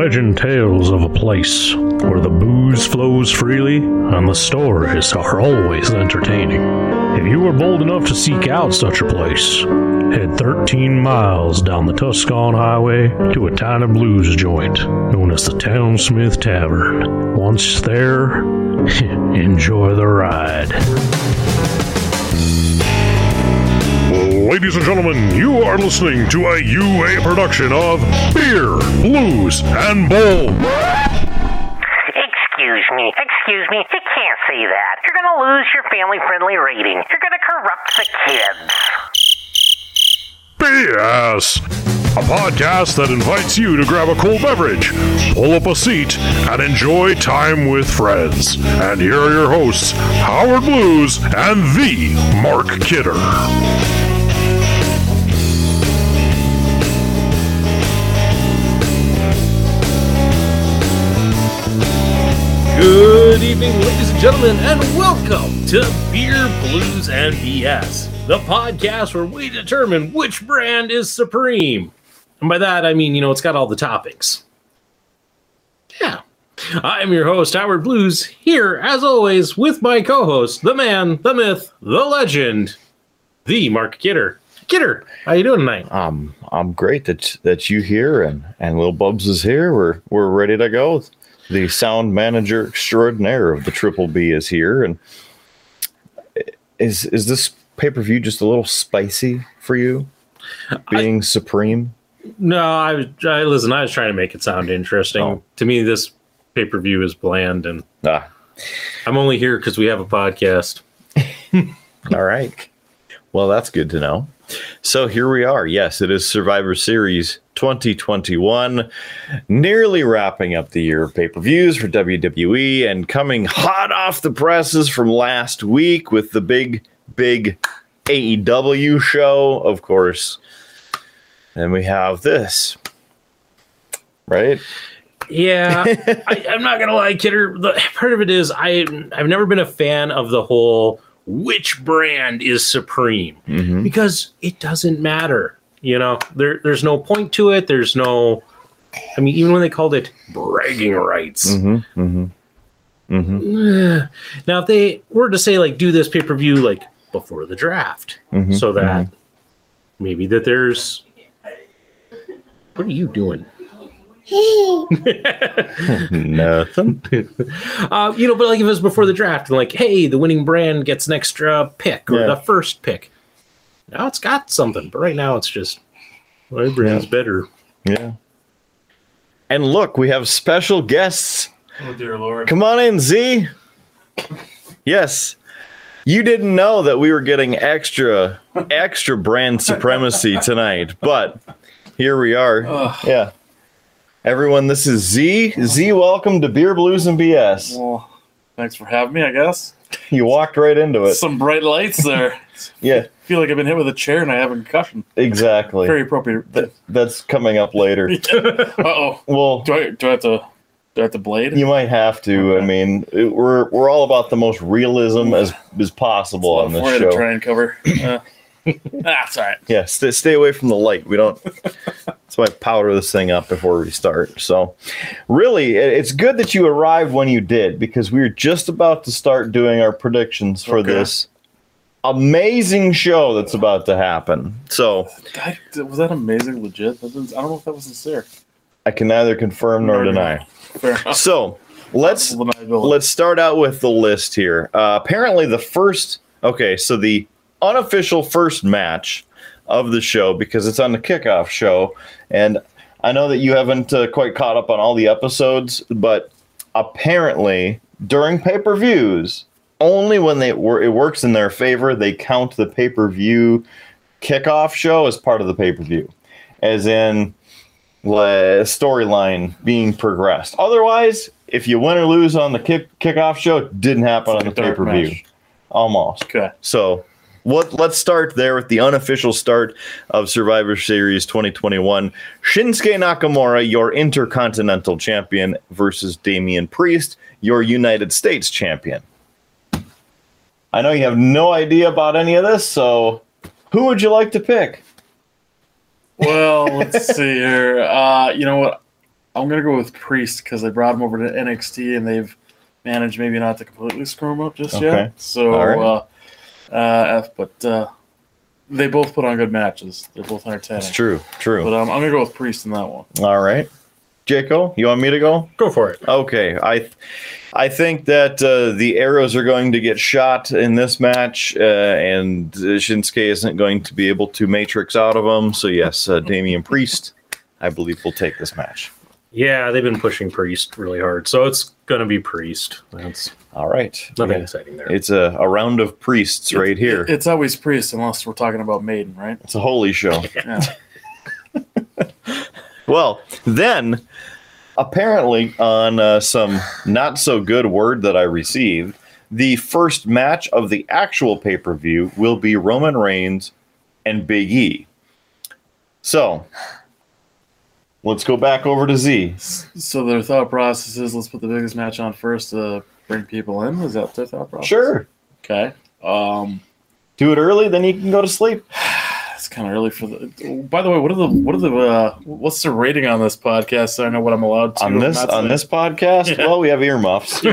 legend tales of a place where the booze flows freely and the stories are always entertaining. If you are bold enough to seek out such a place, head 13 miles down the Tuscan Highway to a tiny blues joint known as the Townsmith Tavern. Once there, enjoy the ride. Ladies and gentlemen, you are listening to a UA production of Beer, Blues, and Bowl. Excuse me, excuse me, you can't say that. You're gonna lose your family friendly rating. You're gonna corrupt the kids. BS! A podcast that invites you to grab a cool beverage, pull up a seat, and enjoy time with friends. And here are your hosts, Howard Blues and the Mark Kidder. Good evening, ladies and gentlemen, and welcome to Beer, Blues, and BS, the podcast where we determine which brand is supreme. And by that, I mean, you know, it's got all the toppings. Yeah. I'm your host, Howard Blues, here, as always, with my co host, the man, the myth, the legend, the Mark Kidder. Kidder, how you doing tonight? Um, I'm great that that you here and and Lil Bubs is here. We're we're ready to go. The sound manager extraordinaire of the Triple B is here, and is is this pay per view just a little spicy for you? Being supreme. No, I, was- I listen. I was trying to make it sound interesting. Oh. To me, this pay per view is bland, and Ah, I'm only here because we have a podcast. all right. Well, that's good to know. So here we are. Yes, it is Survivor Series 2021, nearly wrapping up the year of pay per views for WWE and coming hot off the presses from last week with the big, big AEW show, of course. And we have this, right? Yeah, I, I'm not gonna lie, Kidder. The, part of it is I I've never been a fan of the whole which brand is supreme Mm-hmm. because it doesn't matter. You know, there there's no point to it. There's no. I mean, even when they called it bragging rights. Mm-hmm. Mm-hmm. Mm-hmm. Now, if they were to say like do this pay per view like before the draft, Mhm, so that maybe that there's. What are you doing? Nothing. Uh, you know, but like if it was before the draft, and like, hey, the winning brand gets an extra pick or Yeah. the first pick. Now it's got something, but right now it's just my brand's better. Yeah. And look, we have special guests. Oh dear lord! Come on in, Z. Yes. You didn't know that we were getting extra extra brand supremacy tonight, but here we are. Yeah. Everyone, this is Z. Z, welcome to Beer Blues and BS. Well, thanks for having me, I guess. You walked right into it. Some bright lights there. Yeah, feel like I've been hit with a chair and I have a concussion. exactly. Very appropriate. That- that's coming up later. Uh oh. Well, Do I do I have to do I have to blade? You might have to. I mean, it, we're we're all about the most realism as as possible on this Forehead to show. try and cover. Uh, that's all right. Yeah, stay, stay away from the light. We don't. That's why I powder this thing up before we start. So, really, it- it's good that you arrived when you did because we were just about to start doing our predictions for Okay. this amazing show that's about to happen. So, God, was that amazing? Legit? I don't know if that was sincere. I can neither confirm nor deny. So, let's let's start out with the list here. Uh, apparently, the first okay, so the unofficial first match of the show because it's on the kickoff show, and I know that you haven't uh, quite caught up on all the episodes, but apparently during pay per views, only when they were it works in their favor, they count the pay per view kickoff show as part of the pay per view, as in storyline being progressed. Otherwise, if you win or lose on the kick kickoff show, it didn't happen on the pay per view. Almost. Okay. So what, let's start there with the unofficial start of Survivor Series 2021. Shinsuke Nakamura, your Intercontinental Champion, versus Damian Priest, your United States Champion. I know you have no idea about any of this, so who would you like to pick? Well, let's see here. Uh, you know what? I'm gonna go with Priest because they brought him over to NXT and they've managed maybe not to completely screw him up just Okay. yet. So, All right. uh, uh, but uh, they both put on good matches. They're both entertaining. It's true. True. But um, I'm gonna go with Priest in that one. All right. Jaco, you want me to go? Go for it. Okay, I I think that uh, the arrows are going to get shot in this match, uh, and uh, Shinsuke isn't going to be able to matrix out of them. So yes, uh, Damian Priest, I believe, will take this match. Yeah, they've been pushing Priest really hard, so it's gonna be Priest. That's All right, nothing Yeah. exciting there. It's a, a round of priests right here. It's always Priest unless we're talking about Maiden, right? It's a holy show. Yeah. Well, then, apparently, on uh, some not so good word that I received, the first match of the actual pay per view will be Roman Reigns and Big E. So, let's go back over to Z. so their thought process is let's put the biggest match on first to bring people in. Is that their thought process? Sure. Okay. Um, Do it early, then you can go to sleep. It's kind of early for the. By the way, what are the what are the uh, what's the rating on this podcast? So I know what I'm allowed to On this on this podcast, Yeah. well, we have earmuffs. you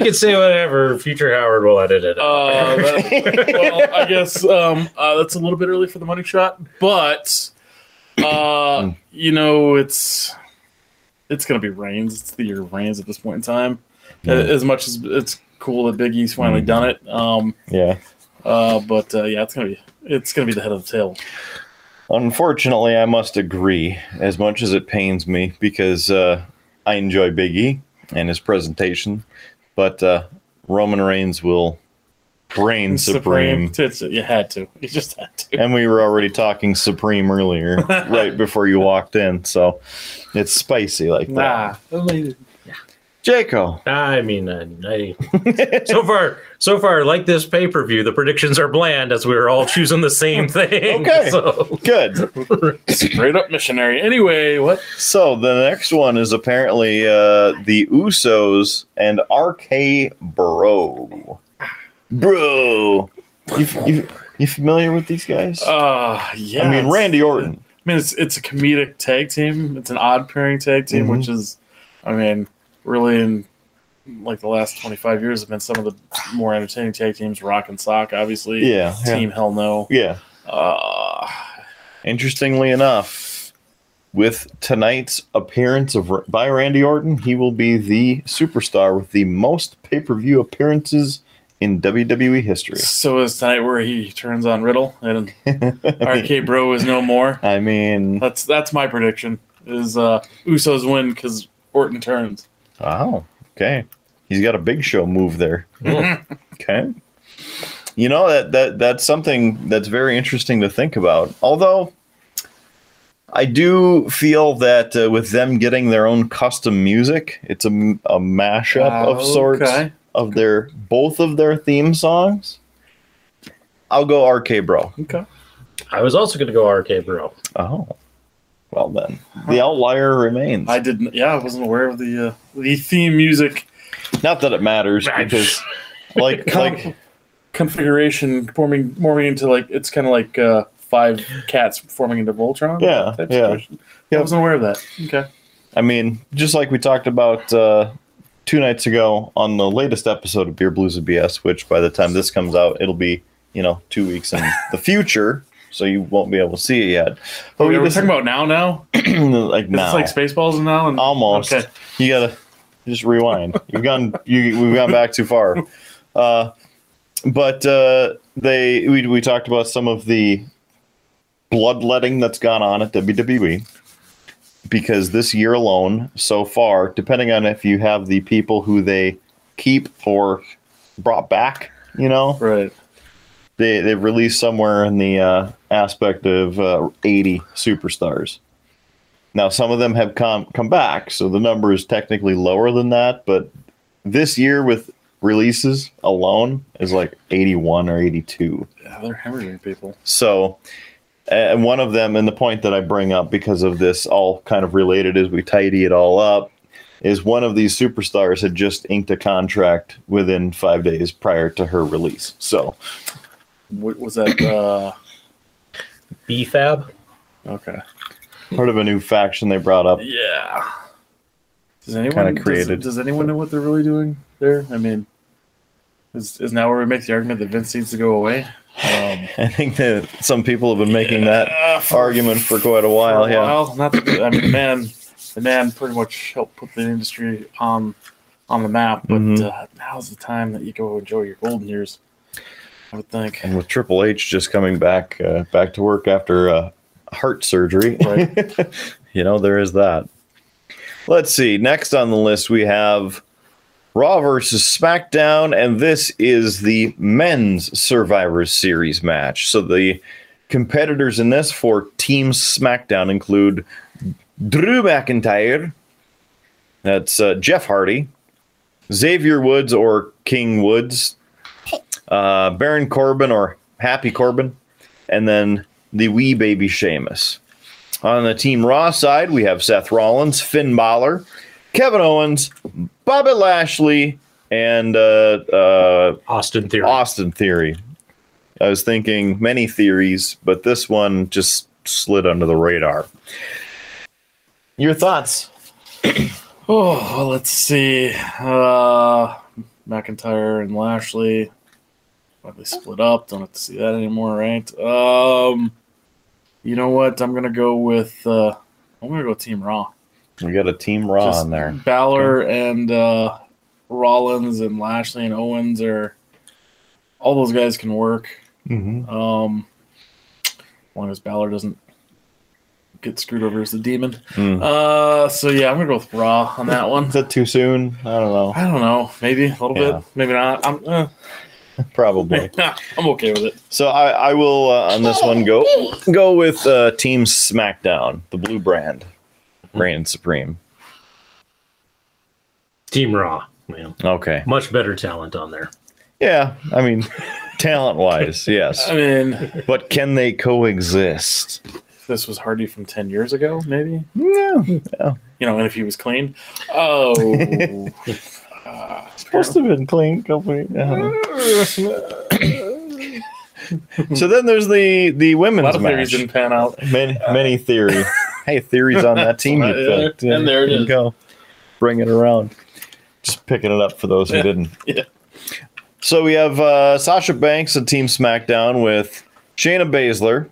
can say whatever. Future Howard will edit it. Uh, that- well, I guess um, uh, that's a little bit early for the money shot, but uh, you know, it's it's gonna be Reigns. It's the year of Reigns at this point in time. Yeah. As much as it's cool that Big E's finally Mhm. done it, um, yeah. Uh, but uh, yeah, it's gonna be it's gonna be the head of the tail. Unfortunately, I must agree, as much as it pains me, because uh, I enjoy Big E and his presentation, but uh, Roman Reigns will reign supreme. It's- you had to. You just had to. And we were already talking supreme earlier, right before you walked in, so it's spicy like Nah. that. Jaco, I mean, I, I, so far, so far, like this pay per view, the predictions are bland as we are all choosing the same thing. Okay. So, good. Straight up missionary. Anyway, what? So the next one is apparently uh, the Usos and RK Bro. Bro, you, you, you familiar with these guys? Uh, yeah. I mean, Randy Orton. I mean, it's it's a comedic tag team. It's an odd pairing tag team, Mhm. which is, I mean, really in like the last twenty five years have been some of the more entertaining tag teams. Rock and Sock, obviously. Yeah, yeah. Team Hell No. Yeah. Uh, Interestingly enough, with tonight's appearance of by Randy Orton, he will be the superstar with the most pay per view appearances in WWE history. so is tonight where he turns on Riddle and RK Bro is no more. I mean, That's that's my prediction. Is uh Usos win because Orton turns. Wow. Okay, he's got a big show move there. Okay. You know that that that's something that's very interesting to think about. Although I do feel that uh, with them getting their own custom music, it's a, a mashup of sorts Okay. of their both of their theme songs. I'll go RK Bro. Okay. I was also going to go RK Bro. Oh. Well then, the outlier remains. I didn't. Yeah, I wasn't aware of the uh, the theme music Not that it matters because, like, like configuration forming forming into like it's kind of like uh, five cats forming into Voltron. Yeah, type yeah. situation. I wasn't aware of that. Okay. I mean, just like we talked about uh, two nights ago on the latest episode of Beer Blues and BS, which by the time this comes out, it'll be you know two weeks in the future, so you won't be able to see it yet. But we we're just talking about now. Now like now, this like Spaceballs now. And almost. Okay. You gotta just rewind. You've gone. You we've gone back too far. Uh, but uh, they we we talked about some of the bloodletting that's gone on at WWE because this year alone, so far, depending on if you have the people who they keep or brought back, you know, Right. they they've released somewhere in the uh, aspect of uh, 80 superstars. Now, some of them have come come back, so the number is technically lower than that. But this year, with releases alone, is like 81 or 82. Yeah, they're hemorrhaging people. So, and one of them, and the point that I bring up because of this, all kind of related as we tidy it all up, is one of these superstars had just inked a contract within five days prior to her release. So, What was that? Uh, BFAB. okay. Part of a new faction they brought up. Yeah. Does anyone Kinda does- created. Does, anyone know what they're really doing there? I mean, is is now where we make the argument that Vince needs to go away? Um, I think that some people have been making that uh, for- argument for quite a for while. a Yeah. while. Not the, I mean, the man, the man pretty much helped put the industry on on the map. But Mhm. uh, now's the time that you go enjoy your golden years. I would think. And with Triple H just coming back uh, back to work after uh, heart surgery, Right. you know there is that. Let's see. Next on the list we have Raw versus SmackDown, and this is the men's Survivor Series match. So the competitors in this for Team SmackDown include Drew McIntyre, that's uh, Jeff Hardy, Xavier Woods or King Woods, uh, Baron Corbin or Happy Corbin, and then the wee baby Sheamus. On the Team Raw side, we have Seth Rollins, Finn Balor, Kevin Owens, Bobby Lashley, and uh, uh, Austin Theory. Austin Theory. I was thinking many theories, but this one just slid under the radar. Your thoughts? Oh, well, let's see. Uh, McIntyre and Lashley. They split up. Don't have to see that anymore, right? Um, you know what? I'm gonna go with. Uh, I'm gonna go Team Raw. We got a Team Raw Just on there. Balor and uh, Rollins and Lashley and Owens are. All those guys can work. Mm-hmm. Um, as long as Balor doesn't get screwed over as the demon. Mm. Uh, so yeah, I'm gonna go with Raw on that one. Is that too soon? I don't know. I don't know. Maybe a little Yeah. bit. Maybe not. I'm. Uh, Probably. I'm okay with it. So I, I will uh, on this one go go with uh, Team SmackDown, the blue brand, reign supreme. Team Raw, man. Okay. Much better talent on there. Yeah, I mean, talent wise, yes, I mean, but can they coexist? this was Hardy from ten years ago, maybe. Yeah, You know, and if he was clean. Oh. Uh, supposed to have been clean company. so then there's the the a women's lot of theories didn't pan out. Many many theory. hey, theories on that team. You picked. and there it you is. Go, bring it around. Just picking it up for those who Yeah. didn't. Yeah. So we have uh, Sasha Banks and Team SmackDown with Shayna Baszler,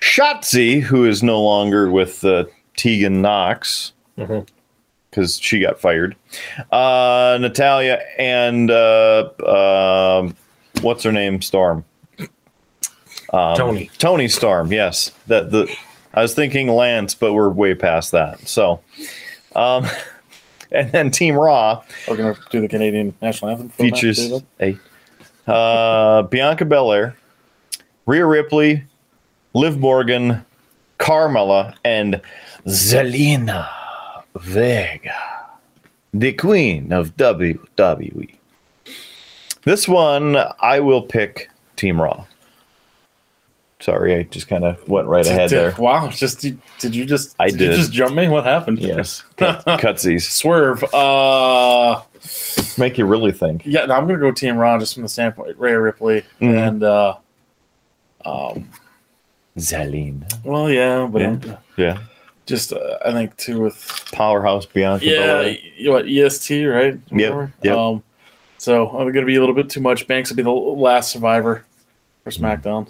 Shotzi, who is no longer with uh, Tegan Nox Mhm. Because she got fired, uh, Natalya, and uh, um what's her name? Storm. Um, Toni. Toni Storm. Yes, that the I was thinking Lance, but we're way past that. So, um, and then Team Raw We're gonna do the Canadian national anthem. for the match, features a uh, Bianca Belair, Rhea Ripley, Liv Morgan, Carmella, and Zelina Vega, the queen of WWE. This one, I will pick Team Raw. Sorry, I just kind of went right ahead Did- there. Wow! Just did, did you just? I You did. just jump me. What happened? Yes, cut, cutsies Swerve. Uh, make you really think. yeah. No, I'm gonna go Team Raw just from the standpoint Rhea Ripley Mhm. and uh, um. Zelina, Well, yeah, but Yeah. yeah, just uh, I think too with powerhouse Bianca yeah, Belair. you what EST right? Yep, yep. Um, so I'm gonna be a little bit too much. Banks will be the last survivor for Mm-hmm. SmackDown.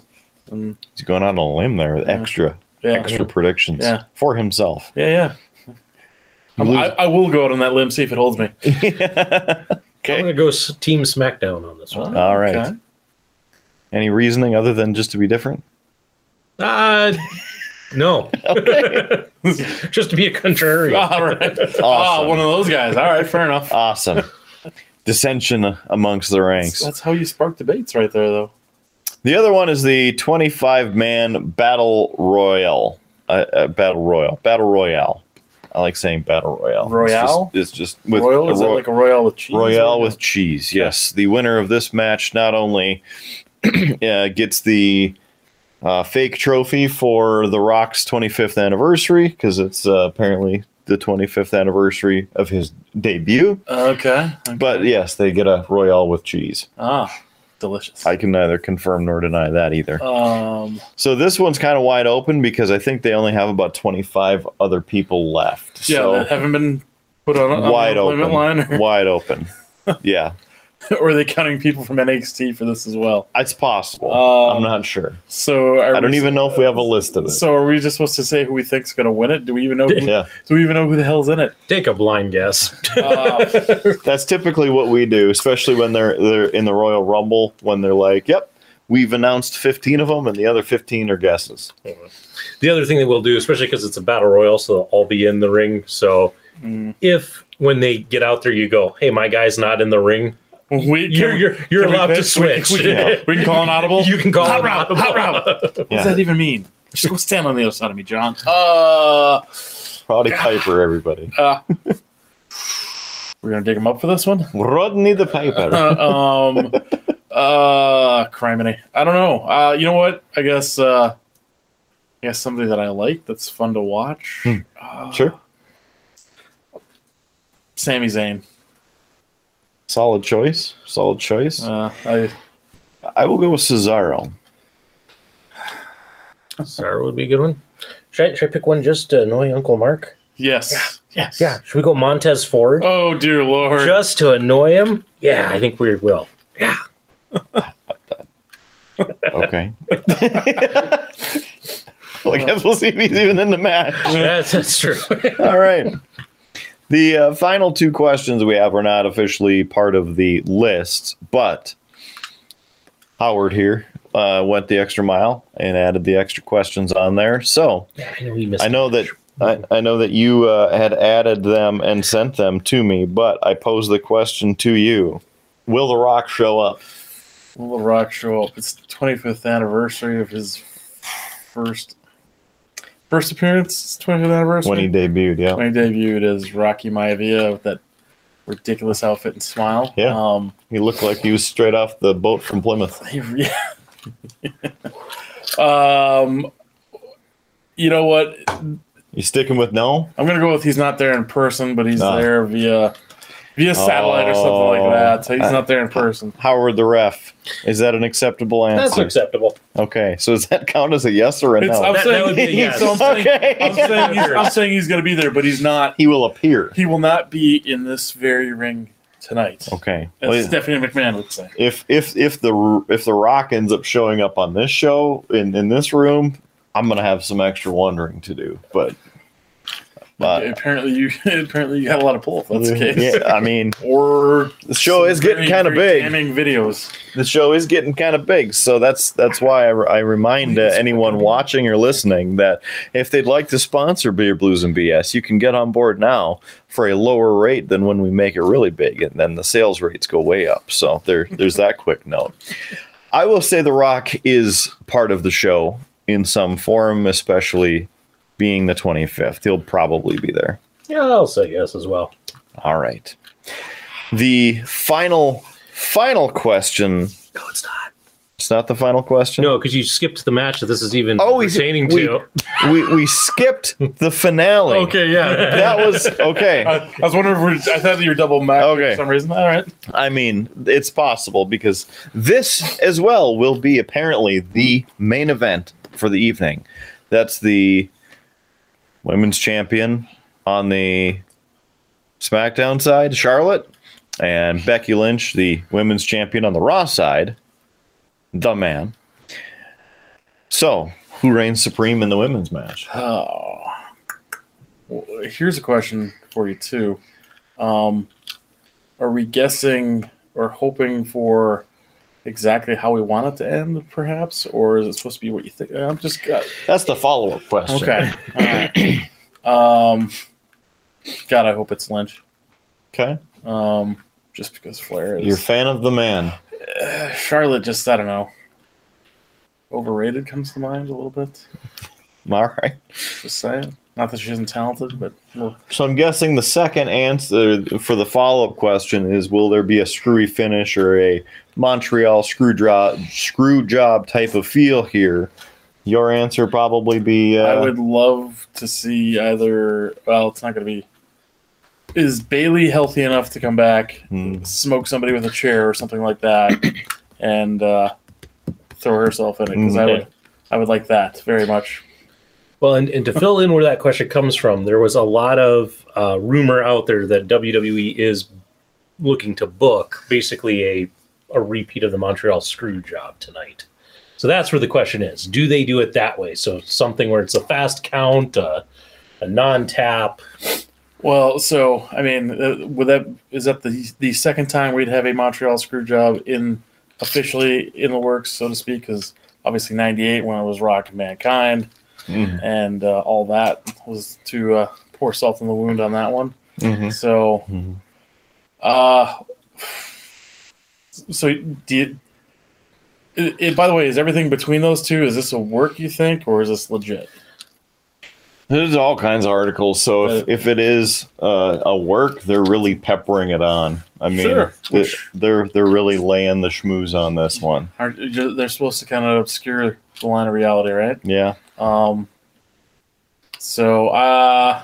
And He's going on a limb there with Yeah. extra yeah, extra predictions Yeah. for himself. yeah, yeah. I'm- I, I will go out on that limb, see if it holds me. okay. I'm going to go Team SmackDown on this one. All right. Okay. Any reasoning other than just to be different? Uh, no. Just to be a contrarian. All right. Awesome. Oh, one of those guys. All right, fair enough. Awesome. Dissension amongst the ranks. That's how you spark debates, right there, though. The other one is the 25 man battle royal. Uh, uh, battle royal. Battle royale. I like saying battle royale. Royale? It's just, it's just with Royal a is that ro- like a royale with cheese? Royale with cheese. Yes, the winner of this match not only uh, gets the uh, fake trophy for The Rock's 25th anniversary because it's uh, apparently the 25th anniversary of his debut. Okay. okay. But yes, they get a Royale with cheese. ah, delicious. I can neither confirm nor deny that either. um, So this one's kind of wide open because I think they only have about 25 other people left. yeah, so haven't been put on, on wide open. line, or, wide open. Yeah, or are they counting people from NXT for this as well? it's possible. Um, I'm not sure. So are I don't we- even know if we have a list of it. So are we just supposed to say who we think's going to win it? Do we even know? Who, yeah, Do we even know who the hell's in it? Take a blind guess. Uh, that's typically what we do, especially when they're they're in the Royal Rumble when they're like, "Yep, we've announced 15 of them, and the other 15 are guesses." The other thing that we'll do, especially because it's a battle royal, so they'll all be in the ring. So Mm. if when they get out there, you go, "Hey, my guy's not in the ring," we, you're you're, you're can allowed to switch. We, we, can, we can call an audible. you can call Hot it route, audible. hot route. What Yeah. does that even mean? Just go stand on the other side of me, John. Uh, Roddy Piper, everybody. uh we're gonna dig him up for this one. Rodney the Piper. Uh, um, uh, criminy. I don't know. Uh, you know what? I guess. Uh, I guess somebody that I like that's fun to watch. Hmm. Uh, Sure, Sami Zayn. Solid choice. Solid choice. Uh, I I will go with Cesaro. Cesaro would be a good one. Should I, should I pick one just to annoy Uncle Mark? yes, yes. Yeah. Should we go Montez Ford Oh dear lord. just to annoy him? Yeah, I think we will. Yeah. Okay. well, I guess we'll see if he's even in the match. That's, that's true. All right. The uh, final two questions we have are not officially part of the list, but Howard here uh, went the extra mile and added the extra questions on there. So yeah, I know. I know that I, I know that you uh, had added them and sent them to me, but I pose the question to you: Will The Rock show up? Will The Rock show up? It's the 25th anniversary of his first first appearance. It's 25th anniversary. When he debuted, yeah. when he debuted as Rocky Maivia with that ridiculous outfit and smile. Yeah. Um, He looked like he was straight off the boat from Plymouth. he- yeah. um, you know what? You sticking with no? I'm gonna go with he's not there in person, but he's Ah. there via via satellite or something Oh. like that. So he's I- not there in person. Howard the ref. Is that an acceptable answer? That's acceptable. Okay, so does that count as a yes or a It's, no? I'm, That- saying, that would be yes. so I'm saying, Okay. I'm, saying he's, I'm saying he's gonna be there, but he's not. he will appear. He will not be in this very ring tonight. Okay. As Well, Stephanie McMahon would say. if if if the if the Rock ends up showing up on this show in in this room, I'm gonna have some extra wondering to do. But but apparently you apparently you had a lot of pull if that's the case. yeah, I mean Or the show is getting kind of big. videos. the show is getting kind of big so that's that's why i, I remind uh, anyone watching or listening that if they'd like to sponsor beer blues and bs you can get on board now for a lower rate than when we make it really big and then the sales rates go way up so there there's that quick note i will say the rock is part of the show in some form especially being the 25th he'll probably be there Yeah, I'll say yes as well. all right the final final question No, it's not. it's not the final question No, because you skipped the match that this is even Oh, we- pertaining we- to. we we skipped the finale. Okay, yeah. That was okay. I, I was wondering if we're, I thought you were double match Okay. for some reason. All right. I mean, it's possible because this as well will be apparently the main event for the evening. That's the women's champion on the SmackDown side, Charlotte, and Becky Lynch, the women's champion on the Raw side, the man. So, who reigns supreme in the women's match? Oh. Well, here's a question for you too. Um, are we guessing or hoping for exactly how we want it to end, perhaps, or is it supposed to be what you think? I'm just uh, That's the follow-up question. okay. Right. Um, God, I hope it's Lynch. Okay. Um, just because Flair is You're a fan of the man. Charlotte. Just I don't know. Overrated comes to mind a little bit. All right. Just saying. Not that she isn't talented, but well, So I'm guessing the second answer for the follow-up question is: Will there be a screwy finish or a Montreal screw job, screw job type of feel here? Your answer probably be uh, I would love to see either. Well, it's not going to be. Is Bayley healthy enough to come back, Hmm. smoke somebody with a chair or something like that, and uh, throw herself in it because I would I would like that very much. Well, and, and to fill in where that question comes from, there was a lot of uh, rumor out there that WWE is looking to book basically a, a repeat of the Montreal screw job tonight. So that's where the question is. Do they do it that way? So something where it's a fast count, uh, a non tap. Well, so I mean, uh, would that is that the the second time we'd have a Montreal screw job in officially in the works, so to speak? Because obviously '98 when it was Rock and Mankind Mhm. and uh, all that was to uh, pour salt in the wound on that one. Mhm. So, Mhm. uh, so do you? It, it- by the way, is everything between those two? Is this a work you think, or is this legit? There's all kinds of articles. So if, if it is uh, a work, they're really peppering it on. I mean, Sure. th- they're they're really laying the schmooze on this one. Are, they're supposed to kind of obscure the line of reality, right? Yeah. Um, so, uh,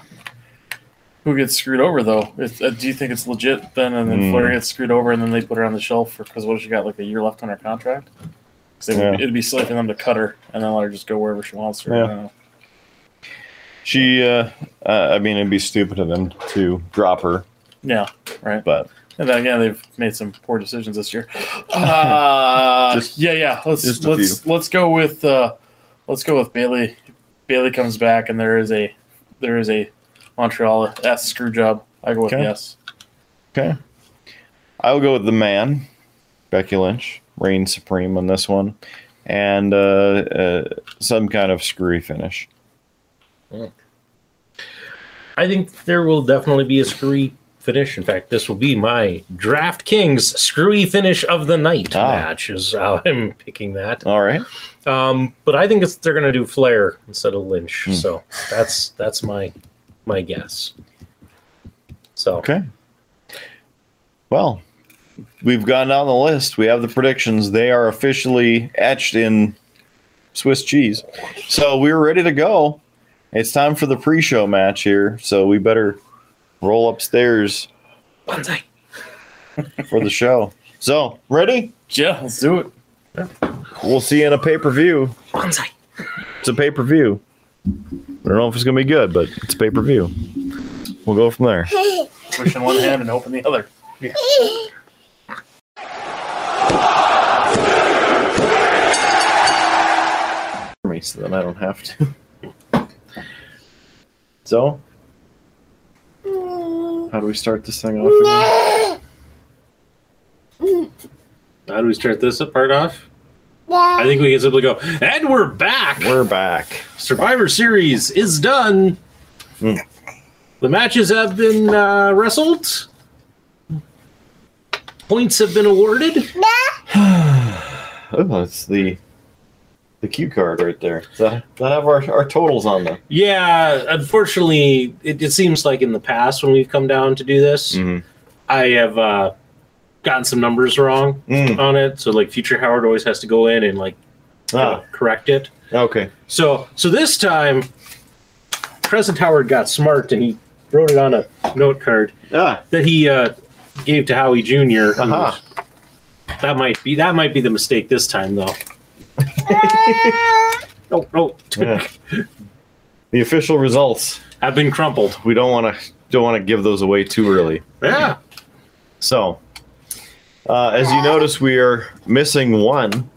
who gets screwed over though? If, uh, do you think it's legit then? And then Hmm. Flair gets screwed over, and then they put her on the shelf because what if she got like a year left on her contract? Because Yeah. it'd be silly for them to cut her and then let her just go wherever she wants to. I Yeah. know. She, uh, uh, I mean, it'd be stupid of them to drop her, Yeah, right. but And then again, they've made some poor decisions this year. Uh, Just- yeah, yeah. Let's let's let's go with uh, let's go with Bayley. Bayley comes back, and there is a there is a Montreal S screw job. I go with Okay. yes. okay. I will go with the man, Becky Lynch, reigns supreme on this one, and uh, uh, some kind of screwy finish. I think there will definitely be a screwy finish. In fact, this will be my DraftKings screwy finish of the night Ah. match, is how I'm picking that. All right. Um, but I think it's, they're going to do Flair instead of Lynch. Hmm. So that's that's my my guess. So Okay. Well, we've gone down the list. We have the predictions. They are officially etched in Swiss cheese. So we're ready to go. It's time for the pre-show match here. So we better roll upstairs Bonsai. for the show. So, ready? Yeah, let's do it. We'll see you in a pay-per-view. Bonsai. It's a pay-per-view. I don't know if it's going to be good, but it's pay-per-view. We'll go from there. Push in one hand and open the other. me so then I don't have to. so, how do we start this thing off again? How do we start this part off? I think we can simply go, and we're back. We're back. Survivor Series is done. Hmm. The matches have been uh, wrestled. Points have been awarded. Oh, it's the the cue card right there. Does that, does that have our, our totals on them? Yeah, unfortunately, it, it seems like in the past when we've come down to do this, Mm-hmm. I have uh, gotten some numbers wrong Mm. on it. So, like, Future Howard always has to go in and like Ah, correct it. okay. So, so this time, present Howard got smart and he wrote it on a note card Ah, that he uh, gave to Howie Jr. who- Aha. That might be that might be the mistake this time, though. no, no, yeah. the official results. have been crumpled. We don't want to don't want to give those away too early. Yeah, So, uh, as you notice, we are missing one.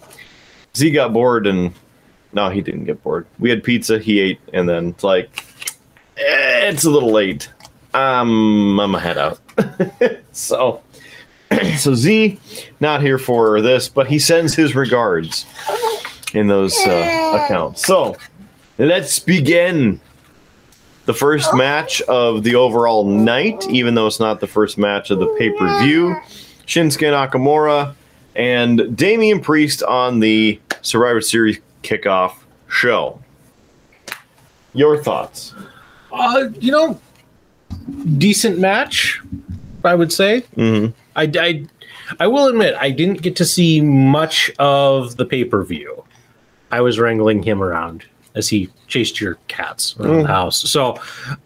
Z got bored and no, he didn't get bored. We had pizza, he ate, and then it's like, eh, it's a little late. Um, I'm gonna head out. so, so Z not here for this, but he sends his regards in those uh, accounts. So, let's begin the first match of the overall night, even though it's not the first match of the pay per view. Shinsuke Nakamura and Damian Priest on the Survivor Series kickoff show. Your thoughts? uh, you know, decent match, I would say. Mm-hmm. I, I, I will admit, I didn't get to see much of the pay per view. I was wrangling him around as he chased your cats around the house. So,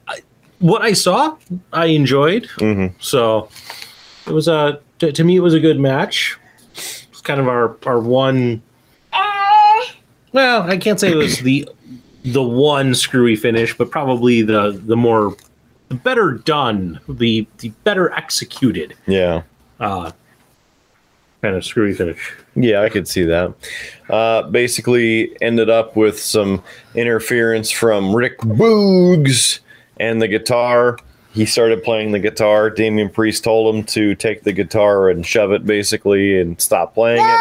I, what I saw, I enjoyed. Mm-hmm. So, it was a to, to me, it was a good match. It's kind of our our one. Well, I can't say it was the the one screwy finish, but probably the the more the better done, the the better executed Yeah. uh, kind of screwy finish. Yeah, I could see that. Uh, basically, ended up with some interference from Rick Boogs and the guitar. He started playing the guitar. Damian Priest told him to take the guitar and shove it, basically, and stop playing it.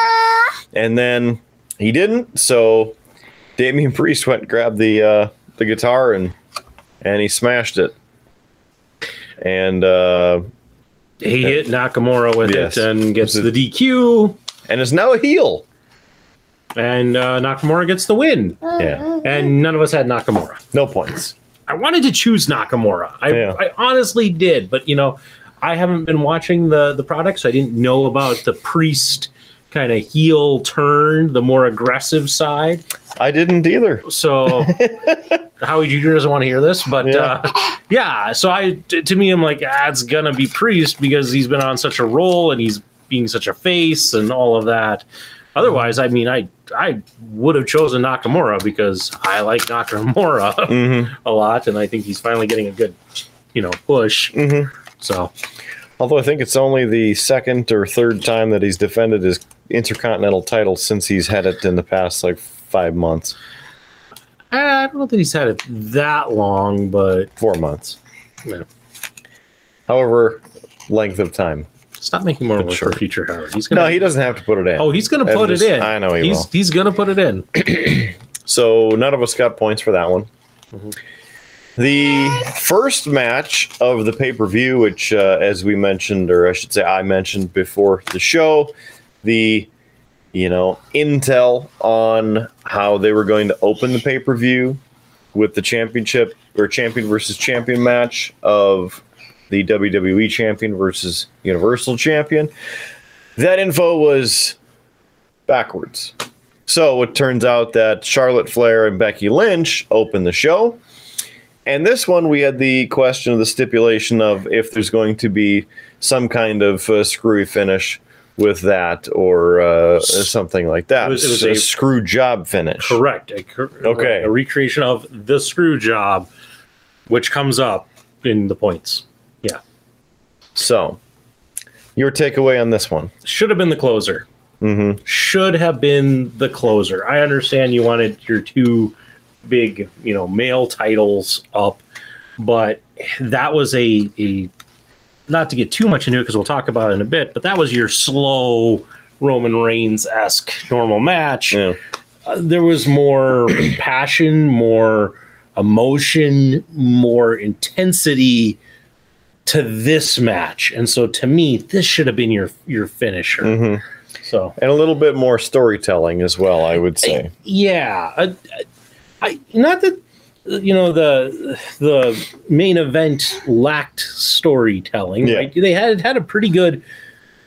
And then he didn't. So Damian Priest went and grabbed the uh, the guitar and and he smashed it. And uh, He hit Nakamura with Yes. it and gets the DQ, and is now a heel. and uh, Nakamura gets the win. Yeah, And none of us had Nakamura. no points. I wanted to choose Nakamura. I, Yeah. I honestly did, but you know, I haven't been watching the the product, so I didn't know about the priest kind of heel turn, the more aggressive side. I didn't either. So Howie Jr. doesn't want to hear this, but Yeah. uh, yeah. So I, t- to me, I'm like, ah, it's gonna be priest because he's been on such a roll and he's being such a face and all of that. Otherwise, I mean, I I would have chosen Nakamura because I like Nakamura hmm a lot, and I think he's finally getting a good, you know, push. Mhm. So Although I think it's only the second or third time that he's defended his intercontinental title since he's had it in the past like five months, I don't know that he's had it that long, but four months. Yeah. However, length of time. stop making more work Sure. for future Howard. He's gonna. No, he doesn't have to put it in. Oh, he's gonna put just- it in. I know he he's will. he's gonna put it in. So none of us got points for that one. The first match of the pay per view, which, uh, as we mentioned, or I should say, I mentioned before the show, the you know intel on how they were going to open the pay per view with the championship or champion versus champion match of the WWE champion versus Universal champion. That info was backwards. So it turns out that Charlotte Flair and Becky Lynch opened the show. And this one, we had the question of the stipulation of if there's going to be some kind of uh, screwy finish with that or uh, something like that. It was- it was a, a- screw job finish. Correct. A, Okay. A recreation of the screw job, which comes up in the points. Yeah. So, your takeaway on this one? Should have been the closer. Mm-hmm. Should have been the closer. I understand you wanted your two big, you know, male titles up, but that was a a not to get too much into it because we'll talk about it in a bit, but that was your slow Roman Reigns esque normal match. Yeah. Uh, there was more passion, more emotion, more intensity to this match, and so to me, this should have been your your finisher. Mhm. So And a little bit more storytelling as well, I would say. yeah, I, I not that you know the the main event lacked storytelling. Yeah. Right? They had had a pretty good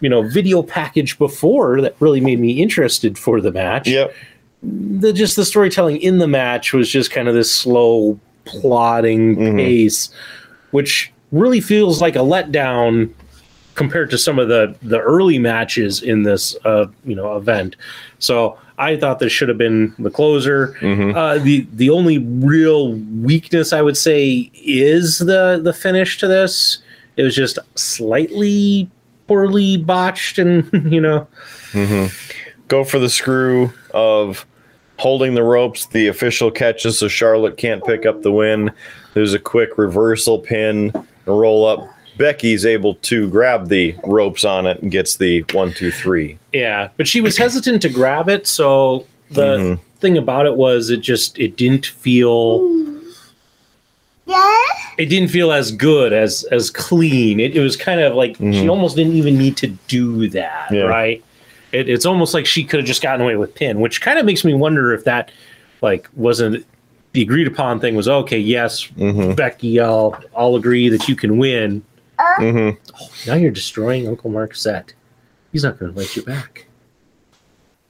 you know video package before that really made me interested for the match. Yep. the just the storytelling in the match was just kind of this slow plodding Mhm. pace which really feels like a letdown compared to some of the the early matches in this uh you know event so i thought this should have been the closer Mhm. uh the the only real weakness i would say is the the finish to this it was just slightly poorly botched and you know go for the screw of holding the ropes. The official catches, so Charlotte can't pick up the win. There's a quick reversal pin, roll up. Becky's able to grab the ropes on it and gets the one, two, three. Yeah, but she was hesitant to grab it. So the Mhm. thing about it was, it just it didn't feel it didn't feel as good as as clean. It, it was kind of like she Mhm. almost didn't even need to do that, Yeah. right? It, it's almost like she could have just gotten away with pin, which kind of makes me wonder if that like wasn't the agreed upon thing was okay. Yes, Mm-hmm. Becky, I'll I'll agree that you can win. Mm-hmm. Now you're destroying Uncle Mark's set. He's not going to let you back.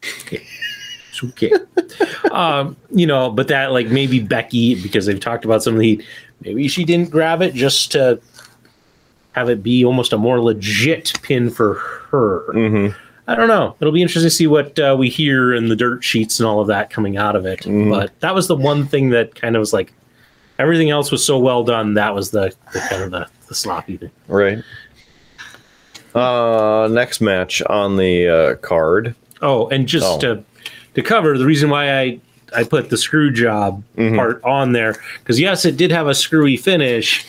It's okay. um, you know, but that like maybe Becky because they've talked about some of the maybe she didn't grab it just to have it be almost a more legit pin for her. Mm-hmm. I don't know. It'll be interesting to see what uh, we hear in the dirt sheets and all of that coming out of it. Mhm. But that was the one thing that kind of was like everything else was so well done. That was the, the kind of the, the sloppy thing. Right. Uh, next match on the uh, card. Oh, and just Oh. to to cover the reason why I I put the screw job Mhm. part on there because yes, it did have a screwy finish,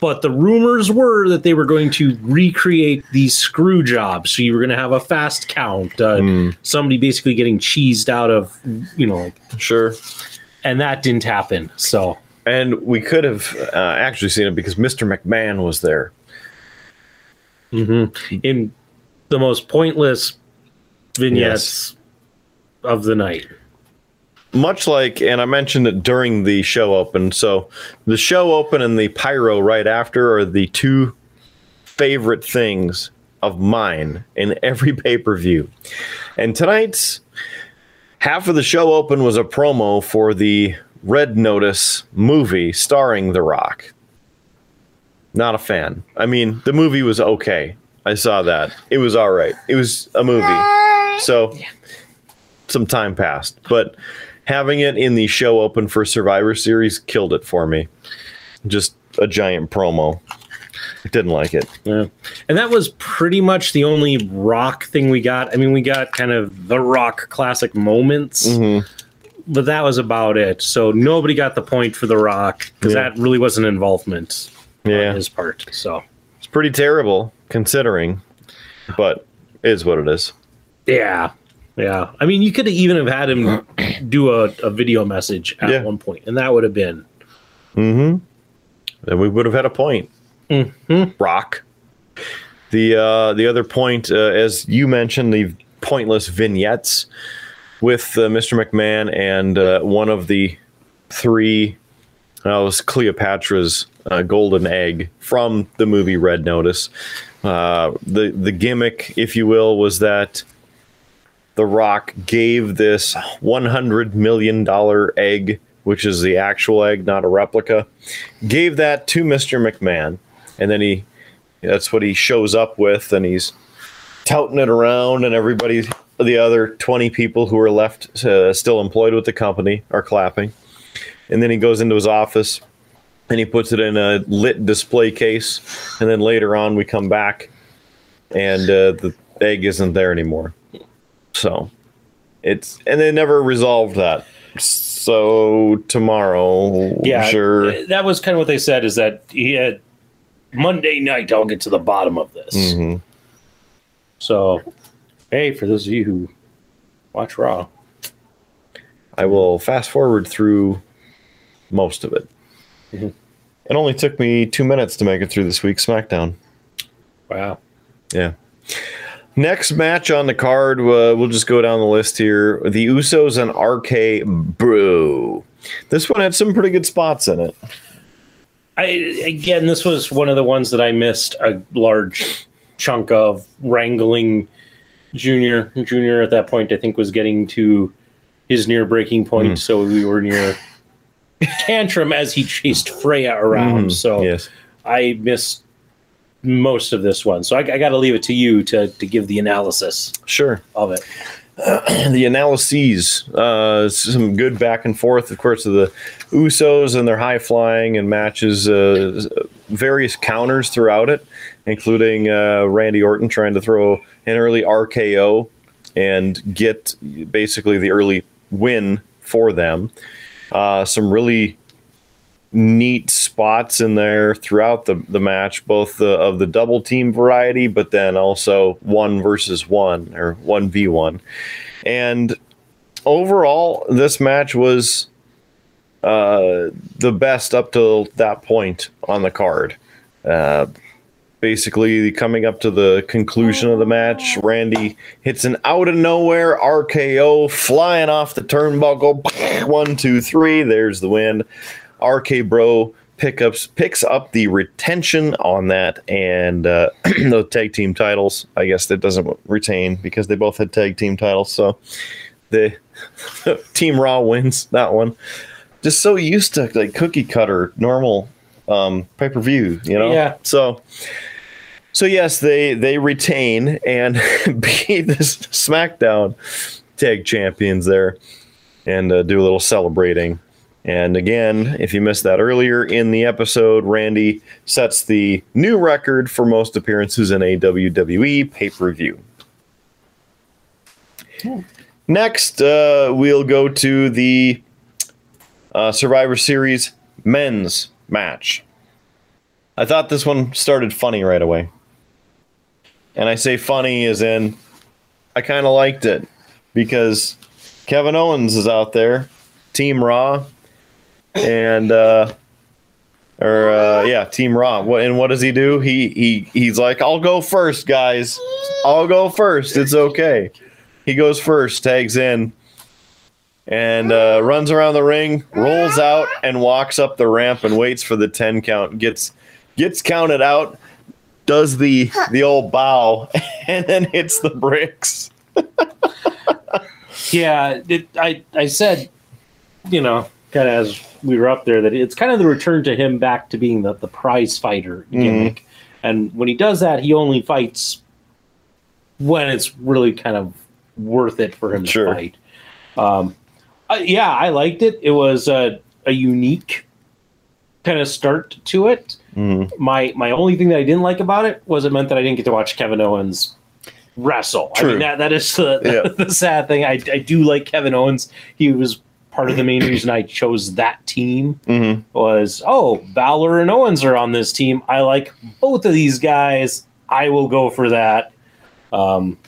but the rumors were that they were going to recreate these screw jobs. So you were going to have a fast count, uh, Mm, somebody basically getting cheesed out of you know, sure. and that didn't happen. So And we could have uh, actually seen it because Mr. McMahon was there. mhm. in the most pointless vignettes of the night. Much like, and I mentioned it during the show open. So the show open and the pyro right after are the two favorite things of mine in every pay per view. And tonight's half of the show open was a promo for the Red Notice movie starring The Rock. Not a fan. I mean, the movie was okay. I saw that. It was all right. It was a movie. So some time passed, but having it in the show open for Survivor Series killed it for me. Just a giant promo. I didn't like it. Yeah. And that was pretty much the only rock thing we got. I mean, we got kind of the rock classic moments, Mm-hmm. But that was about it. So nobody got the point for the rock because Yeah. that really wasn't involvement Yeah, on his part. So it's pretty terrible considering, but is what it is. yeah. Yeah. I mean, you could even have had him do a, a video message at Yeah. one point, and that would have been Mm-hmm. Then we would have had a point. Mhm. Rock. The uh, the other point, uh, as you mentioned, the pointless vignettes with uh, Mr. McMahon and uh, one of the three. Uh, was Cleopatra's uh, golden egg from the movie Red Notice. Uh, the the gimmick, if you will, was that The Rock gave this one hundred million dollar egg, which is the actual egg, not a replica, gave that to Mr. McMahon, and then he that's what he shows up with, and he's touting it around, and everybody, the other 20 people who are left uh, still employed with the company, are clapping. And then he goes into his office and he puts it in a lit display case. And then later on, we come back and uh, the egg isn't there anymore. So it's, and they never resolved that. So tomorrow, yeah. sure. That was kind of what they said is that he had Monday night. I'll get to the bottom of this. Mhm. So, hey, for those of you who watch Raw, I will fast forward through most of it. Mhm. It only took me two minutes to make it through this week's SmackDown. wow. Yeah. Next match on the card, uh, we'll just go down the list here. The Usos and RK Bro. This one had some pretty good spots in it. I again, this was one of the ones that I missed a large chunk of wrangling. Junior, Junior at that point, I think was getting to his near breaking point, so we were near tantrum as he chased Freya around. Mhm. So yes. I missed most of this one. So I, I got to leave it to you to to give the analysis Sure. of it. the analyses, uh, some good back and forth, of course, of the Usos and their high flying and matches, uh, various counters throughout it, including uh, Randy Orton trying to throw an early RKO and get basically the early win for them. Uh, some really neat spots in there throughout the, the match, both the, of the double team variety, but then also one versus one or one v one. And overall, this match was uh, the best up to that point on the card. Uh, basically, coming up to the conclusion of the match, Randy hits an out of nowhere RKO flying off the turnbuckle. One, two, three. There's the win. RK Bro pickups picks up the retention on that and uh, the tag team titles. I guess that doesn't retain because they both had tag team titles. So the Team Raw wins that one. Just so used to like cookie cutter normal um, pay per view, you know. Yeah. So So yes, they they retain and be the SmackDown Tag Champions there, and uh, do a little celebrating. And again, if you missed that earlier in the episode, Randy sets the new record for most appearances in a WWE pay per view. Next, uh, we'll go to the uh, Survivor Series men's match. I thought this one started funny right away. And I say funny as in I kind of liked it because Kevin Owens is out there, Team Raw, and uh, or uh, yeah, Team Raw. What and what does he do? He he he's like, I'll go first, guys. I'll go first. It's okay. He goes first, tags in, and uh, runs around the ring, rolls out, and walks up the ramp and waits for the ten count. Gets gets counted out, does the the old bow, and then hits the bricks. Yeah, it, I I said, you know, kind of as we were up there, that it's kind of the return to him back to being the, the prize fighter gimmick. And when he does that, he only fights when it's really kind of worth it for him Sure. to fight. Um, uh, yeah, I liked it. It was a, a unique kind of start to it. Mhm. My my only thing that I didn't like about it was it meant that I didn't get to watch Kevin Owens wrestle. I True. mean that that is the, Yeah. the sad thing. I I do like Kevin Owens. He was part of the main reason I chose that team Mm-hmm. was oh Balor and Owens are on this team. I like both of these guys. I will go for that um,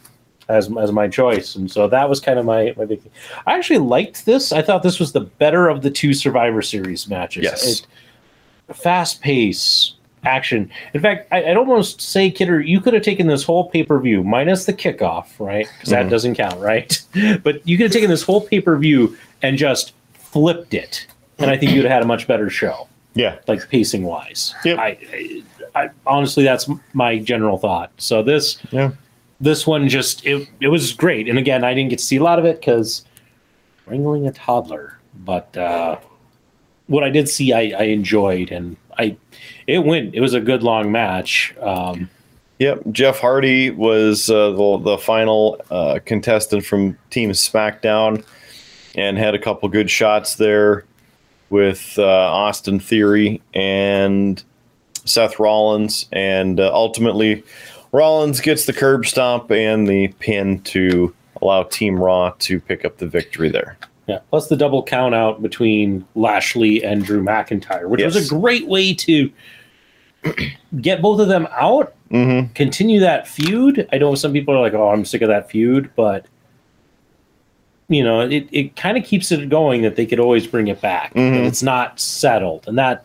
as as my choice, and so that was kind of my my big. Thing. I actually liked this. I thought this was the better of the two Survivor Series matches. Yes. It- fast pace action. In fact, I, I'd almost say, Kidder, you could have taken this whole pay per view minus the kickoff, right? Because that Mhm. doesn't count, right? But you could have taken this whole pay per view and just flipped it, and I think you'd have had a much better show Yeah. like pacing wise. Yep. I, I, I honestly, that's my general thought. So this, Yeah. this one just it, it was great. And again, I didn't get to see a lot of it because wrangling a toddler. But uh, what I did see, I, I enjoyed, and I it went. It was a good long match. Um, Yep, Jeff Hardy was uh, the the final uh, contestant from Team SmackDown, and had a couple good shots there with uh, Austin Theory and Seth Rollins, and uh, ultimately Rollins gets the curb stomp and the pin to allow Team Raw to pick up the victory there. Yeah. Plus the double count out between Lashley and Drew McIntyre, which was a great way to get both of them out Mm-hmm. continue that feud. I know some people are like, "Oh, I'm sick of that feud," but you know, it, it kind of keeps it going that they could always bring it back. Mhm. That it's not settled, and that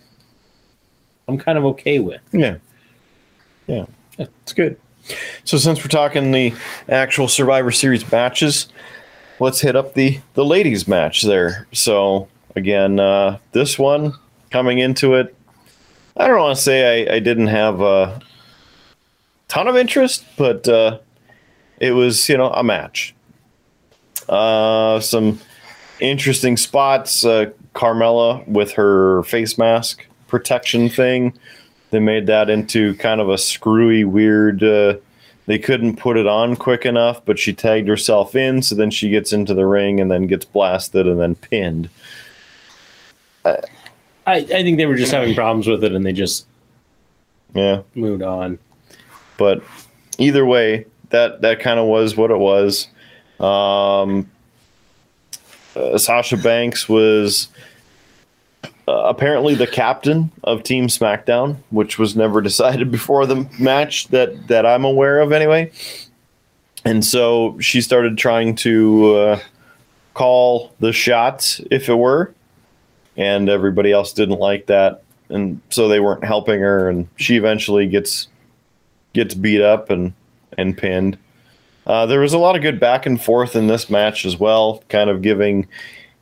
I'm kind of okay with. Yeah. Yeah. It's good. So since we're talking the actual Survivor Series matches, let's hit up the the ladies match there. So again, uh, this one coming into it, I don't want to say I, I didn't have a ton of interest, but uh, it was you know a match. Uh, some interesting spots. Uh, Carmella with her face mask protection thing. They made that into kind of a screwy, weird. Uh, they couldn't put it on quick enough, but she tagged herself in, so then she gets into the ring and then gets blasted and then pinned. I, I think they were just having problems with it, and they just Yeah, moved on. but either way, that that kind of was what it was. Um, uh, Sasha Banks was uh, apparently the captain of Team SmackDown, which was never decided before the match that that I'm aware of, anyway. And so she started trying to uh, call the shots, if it were, and everybody else didn't like that, and so they weren't helping her. And she eventually gets gets beat up and and pinned. Uh, there was a lot of good back and forth in this match as well, kind of giving.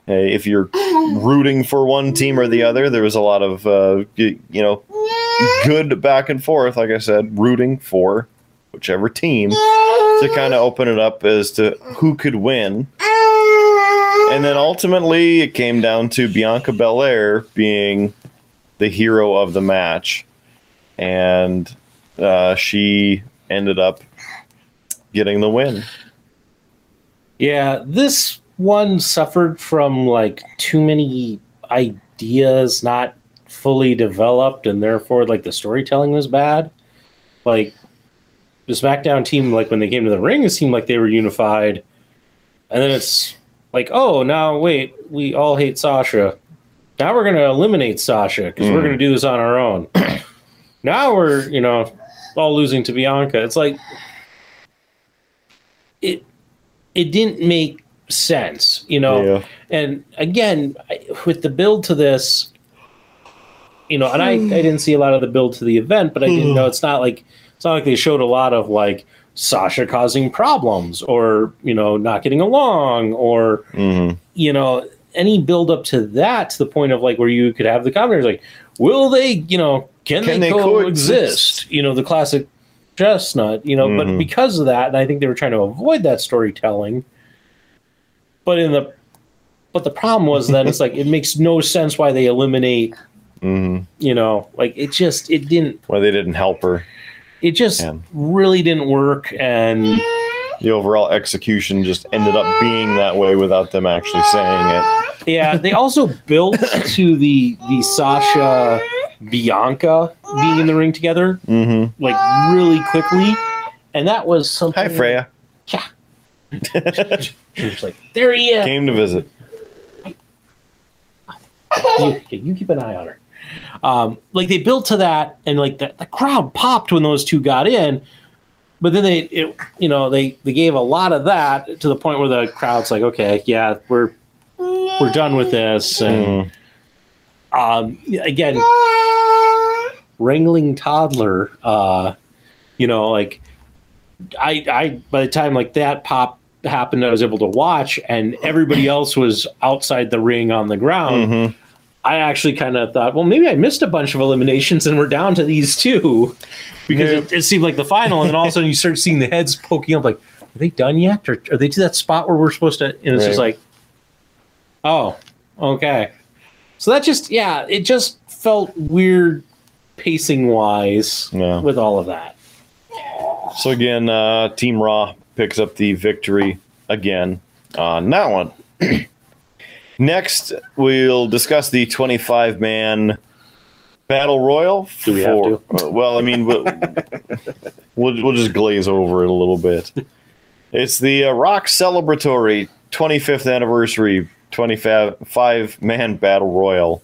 Uh, if you're rooting for one team or the other, there was a lot of uh, y- you know good back and forth. Like I said, rooting for whichever team to kind of open it up as to who could win. And then ultimately, it came down to Bianca Belair being the hero of the match, and uh, she ended up getting the win. Yeah, this one suffered from like too many ideas not fully developed, and therefore like the storytelling was bad. Like the SmackDown team, like when they came to the ring, it seemed like they were unified, and then it's like, oh, now wait, we all hate Sasha. Now we're gonna eliminate Sasha because we're Mm. gonna do this on our own. now we're, you know, all losing to Bianca. It's like it it didn't make sense, you know. Yeah. And again, with the build to this, you know, and I, I didn't see a lot of the build to the event, but I didn't know it's not like it's not like they showed a lot of like Sasha causing problems or you know not getting along or Mhm. you know any build up to that to the point of like where you could have the commentators like, will they, you know, can, Can they, they coexist? coexist? You know, the classic chestnut, you know, but Mhm. because of that, and I think they were trying to avoid that storytelling. But in the but the problem was that it's like it makes no sense why they eliminate, Mhm. you know, like it just it didn't Why they didn't help her. it just Yeah. really didn't work and The overall execution just ended up being that way without them actually saying it. Yeah, they also built to the the Sasha Bianca being in the ring together hmm like really quickly, and that was something. Hi, Freya. She was like, "There he is." Came to visit. You, you keep an eye on her. Um, like they built to that, and like the, the crowd popped when those two got in. But then they, it, you know, they they gave a lot of that to the point where the crowd's like, "Okay, yeah, we're we're done with this." And Mhm. um, again, wrangling toddler. Uh, you know, like I, I by the time like that pop happened, I was able to watch, and everybody else was outside the ring on the ground. Mhm. I actually kind of thought, well, maybe I missed a bunch of eliminations, and we're down to these two because Yeah. it, it seemed like the final, and then all of a sudden you start seeing the heads poking up, like, are they done yet, or are they to that spot where we're supposed to? And it's just like, oh, okay. So that just, yeah, it just felt weird pacing wise Yeah. with all of that. So again, uh, Team Raw picks up the victory again on that one. Next, we'll discuss the 25 man battle royal. Do we have uh, well, I mean, we'll, we'll we'll just glaze over it a little bit. It's the uh, Rock celebratory 25th anniversary 25 man battle royal.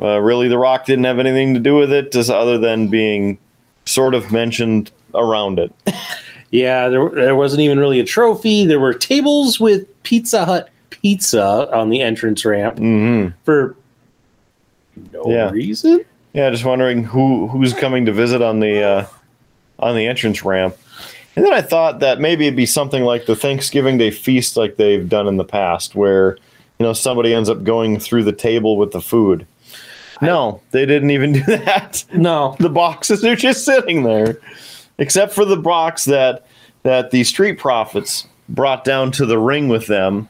Uh, really, The Rock didn't have anything to do with it, just other than being sort of mentioned around it. Yeah, there, there wasn't even really a trophy. There were tables with Pizza Hut pizza on the entrance ramp hmm for no Yeah. reason. Yeah, just wondering who who's coming to visit on the uh, on the entrance ramp. And then I thought that maybe it'd be something like the Thanksgiving Day feast, like they've done in the past, where you know somebody ends up going through the table with the food. No, they didn't even do that. No, The boxes are just sitting there, except for the box that that the Street Profits brought down to the ring with them,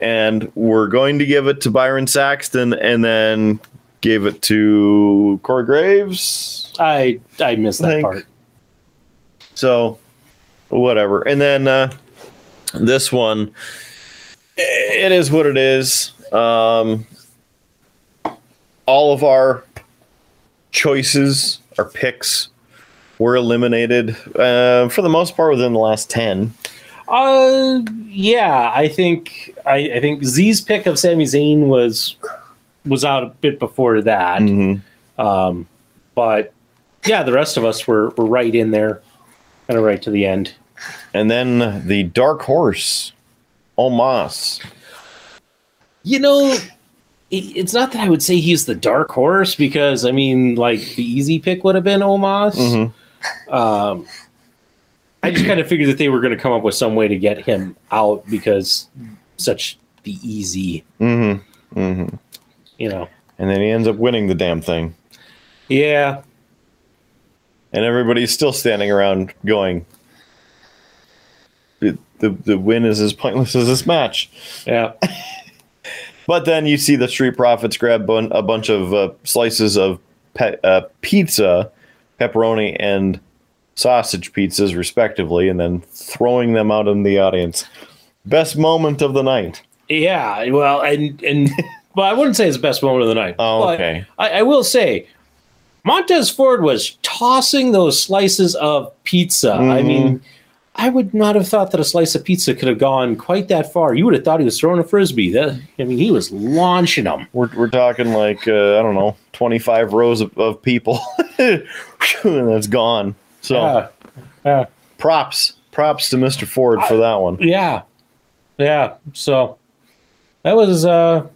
and we're going to give it to Byron Saxton, and then gave it to Corey Graves. I I missed that Think- part. So, whatever. And then uh, this one, it is what it is. Um, all of our choices, our picks, were eliminated uh, for the most part within the last ten. Uh, yeah, I think I, I think Z's pick of Sami Zayn was was out a bit before that. Mm-hmm. Um, but yeah, the rest of us were were right in there, kind of right to the end. And then the dark horse, Omos. You know, it's not that I would say he's the dark horse because I mean, like the easy pick would have been Omos. Mhm. Um, I just kind of figured that they were going to come up with some way to get him out because such the easy, Mm-hmm. Mm-hmm. you know. And then he ends up winning the damn thing. Yeah, and everybody's still standing around going the, the, the win is as pointless as this match yeah, but then you see the street profits grab bun- a bunch of uh, slices of pe- uh, pizza pepperoni and sausage pizzas, respectively, and then throwing them out in the audience. Best moment of the night. Yeah, well, and and well, I wouldn't say it's the best moment of the night. Oh, okay. I, I will say, Montez Ford was tossing those slices of pizza. I Mhm. mean, I would not have thought that a slice of pizza could have gone quite that far. You would have thought he was throwing a frisbee. That I mean, he was launching them. We're, we're talking like, uh, I don't know, 25 rows of, of people. and that's gone. So Yeah, yeah, props. Props to Mr. Ford for that one. yeah, yeah. So that was uh,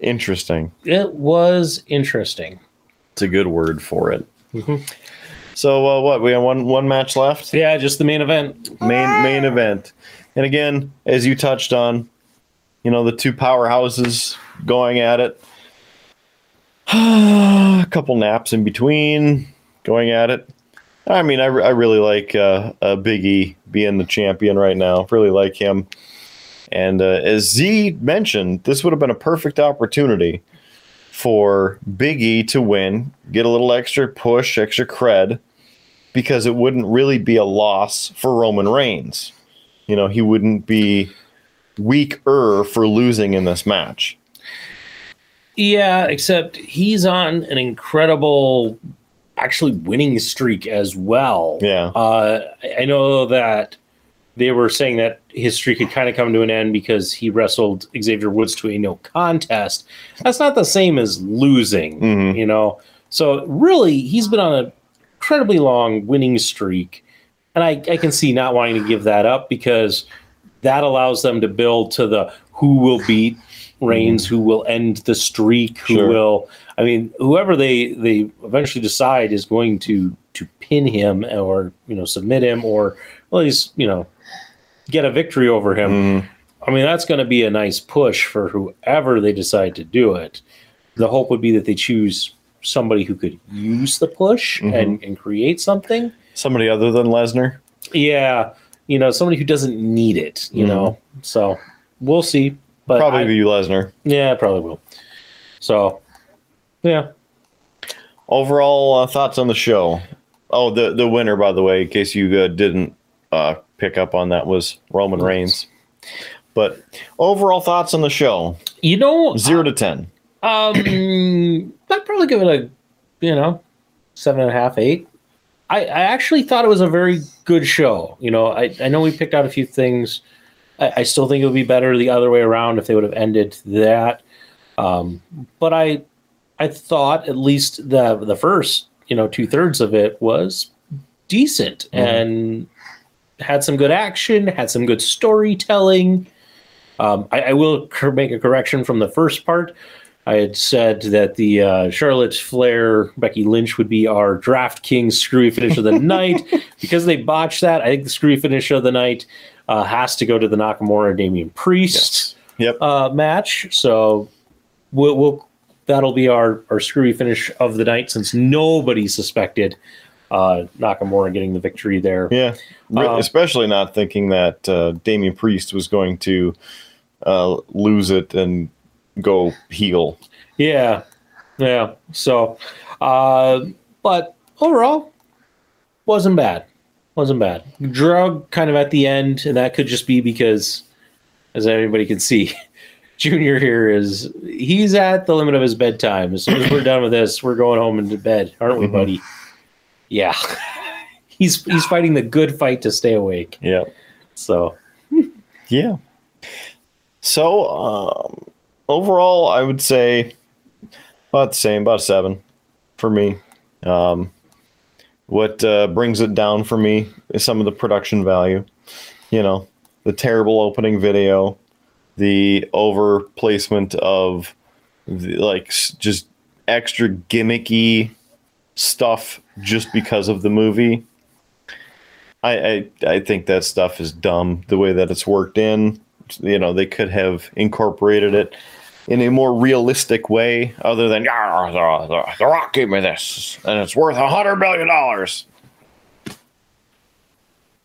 Interesting. it was interesting. It's a good word for it. Mhm. So uh, what? We have one one match left. Yeah, just the main event. Main main event. And again, as you touched on, you know the two powerhouses going at it. a couple naps in between, going at it. I mean, I, I really like uh, uh, Big E being the champion right now. Really like him. And uh, as Z mentioned, this would have been a perfect opportunity for Big E to win, get a little extra push, extra cred, because it wouldn't really be a loss for Roman Reigns. You know, he wouldn't be weaker for losing in this match. Yeah, except he's on an incredible, actually winning streak as well. Yeah. Uh, I- I know that they were saying that his streak had kind of come to an end because he wrestled Xavier Woods to a no contest. That's not the same as losing, Mhm. you know. So really, he's been on an incredibly long winning streak, and I, I can see not wanting to give that up because that allows them to build to the who will beat Reigns, who will end the streak, who Sure. will. I mean, whoever they they eventually decide is going to to pin him or you know submit him or at least you know get a victory over him. Mhm. I mean, that's going to be a nice push for whoever they decide to do it. The hope would be that they choose somebody who could use the push Mhm. and, and create something. Somebody other than Lesnar. Yeah, you know, somebody who doesn't need it. You Mhm. know, so we'll see. But Probably I- be Lesnar. yeah, probably will. So, yeah, Overall uh, thoughts on the show. Oh, the the winner, by the way, in case you uh, didn't uh, pick up on that, was Roman Reigns. But overall thoughts on the show, you know, zero to ten. Um, I'd probably give it a, you know, seven and a half, eight. I, I actually thought it was a very good show. You know, I, I know we picked out a few things. I, I still think it would be better the other way around if they would have ended that. Um, but I, I thought at least the the first, you know, two thirds of it was decent and had some good action, had some good storytelling. Um, I, I will make a correction from the first part. I had said that the uh, Charlotte Flair Becky Lynch would be our DraftKings screwy finish of the night because they botched that. I think the screwy finish of the night uh, has to go to the Nakamura Damian Priest Yep. uh, match. So we'll, we'll that'll be our our screwy finish of the night since nobody suspected uh, Nakamura getting the victory there. Yeah, Um, especially not thinking that uh, Damian Priest was going to uh, lose it and go heel. Yeah, yeah. So, uh, but overall, wasn't bad. Wasn't bad. Drug kind of at the end, and that could just be because, as everybody can see, Junior here is he's at the limit of his bedtime. As soon as we're done with this, we're going home into bed, aren't we, Mhm. buddy? Yeah. he's he's fighting the good fight to stay awake. Yeah, So yeah. So um, overall, I would say about the same, about a seven for me. Um, what uh, brings it down for me is some of the production value. You know, the terrible opening video, the over placement of the, like just extra gimmicky stuff just because of the movie. I, I I think that stuff is dumb. The way that it's worked in, you know, they could have incorporated it in a more realistic way, other than "Yeah, the, the, the Rock gave me this, and it's worth a hundred million dollars.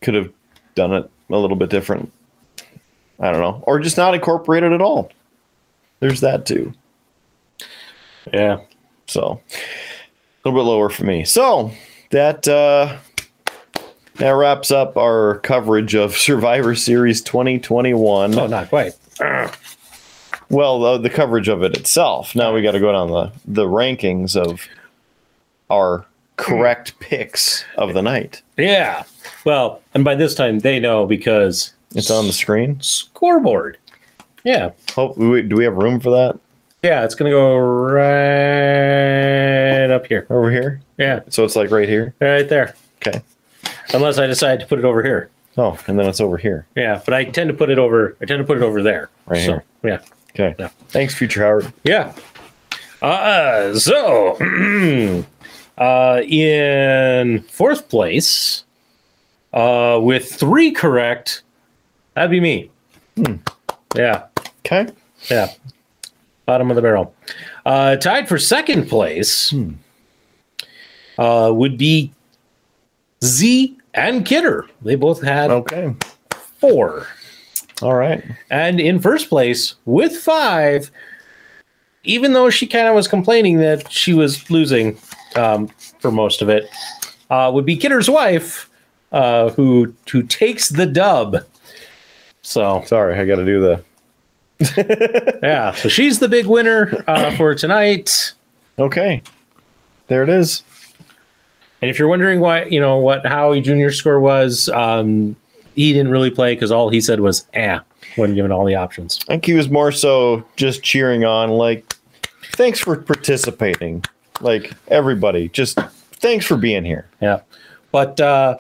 Could have done it a little bit different. I don't know, or just not incorporated at all. There's that too. yeah, So, little bit lower for me. So that uh, that wraps up our coverage of Survivor Series 2021. Oh, not quite. Well, the, the coverage of it itself. Now we got to go down the the rankings of our correct picks of the night. Yeah. Well, and by this time they know because It's on the screen. scoreboard. Yeah. Oh, do we have room for that Yeah, it's gonna go right up here. over here? Yeah, So it's like right here. right there. Okay. Unless I decide to put it over here. Oh, and then it's over here. Yeah, but I tend to put it over. I tend to put it over there. Right so, here. Yeah. Okay. Yeah. Thanks, Future Howard. Yeah. Uh, so, uh, in fourth place, uh, with three correct, that'd be me. Yeah. Okay. Yeah. Bottom of the barrel. Uh, tied for second place uh, would be Z and Kidder. They both had Okay. four. All right. And in first place with five, even though she kind of was complaining that she was losing um, for most of it, uh, would be Kidder's wife, uh, who who takes the dub. So Sorry, I got to do the. yeah, so she's the big winner uh, for tonight. Okay. There it is. And if you're wondering why, you know what Howie Junior's score was, um, he didn't really play because all he said was "eh" when given all the options. I think he was more so just cheering on, like, thanks for participating. Like, everybody, just thanks for being here. Yeah, but uh,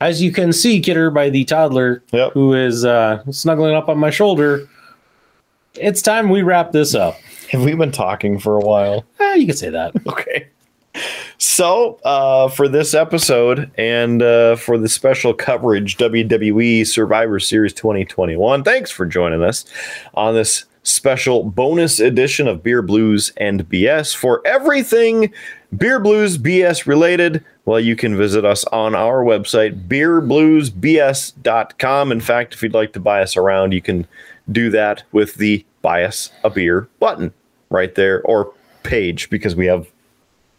as you can see, Kidder by the toddler Yep. who is uh, snuggling up on my shoulder. It's time we wrap this up. Have we been talking for a while? Eh, you could say that. Okay. So, uh, for this episode and uh, for the special coverage, WWE Survivor Series 2021, thanks for joining us on this special bonus edition of Beer Blues and BS. For everything Beer Blues BS related, well, you can visit us on our website, beerbluesbs.com. In fact, if you'd like to buy us around, you can do that with the Buy Us a Beer button right there, or page, because we have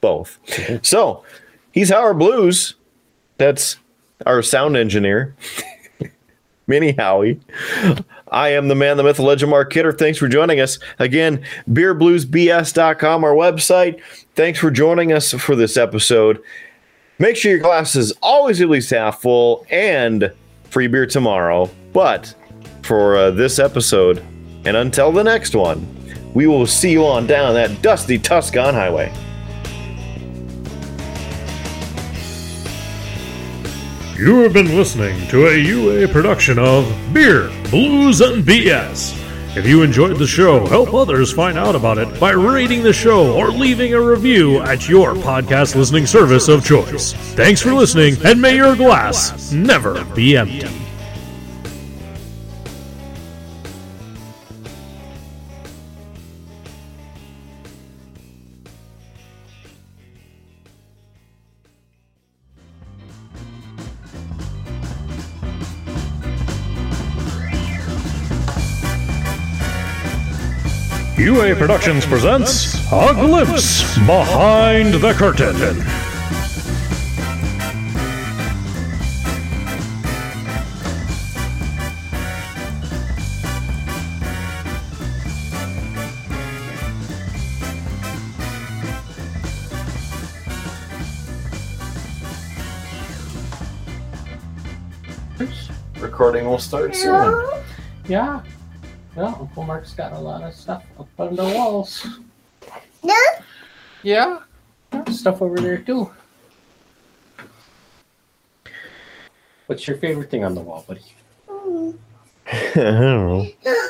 both. So he's Howard Blues. That's our sound engineer, Minnie Howie. I am the man, the myth, the legend, Mark Kidder. Thanks for joining us. Again, beerbluesbs.com, our website. Thanks for joining us for this episode. Make sure your glass is always at least half full and free beer tomorrow. But for uh, this episode, and until the next one, we will see you on down that dusty Tuscan highway. You have been listening to a UA production of Beer, Blues, and BS. If you enjoyed the show, help others find out about it by rating the show or leaving a review at your podcast listening service of choice. Thanks for listening, and may your glass never be empty. UA Productions presents A Glimpse Behind the Curtain. Recording will start soon. Yeah. Well, Uncle Mark's got a lot of stuff up on the walls. No. Yeah. Stuff over there too. What's your favorite thing on the wall, buddy? I don't know.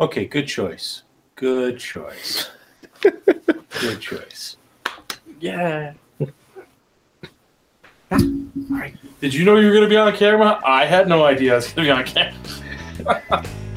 Okay, good choice. Good choice. good choice. Yeah. All right. Did you know you were going to be on camera? I had no idea I was going to be on camera. Bye.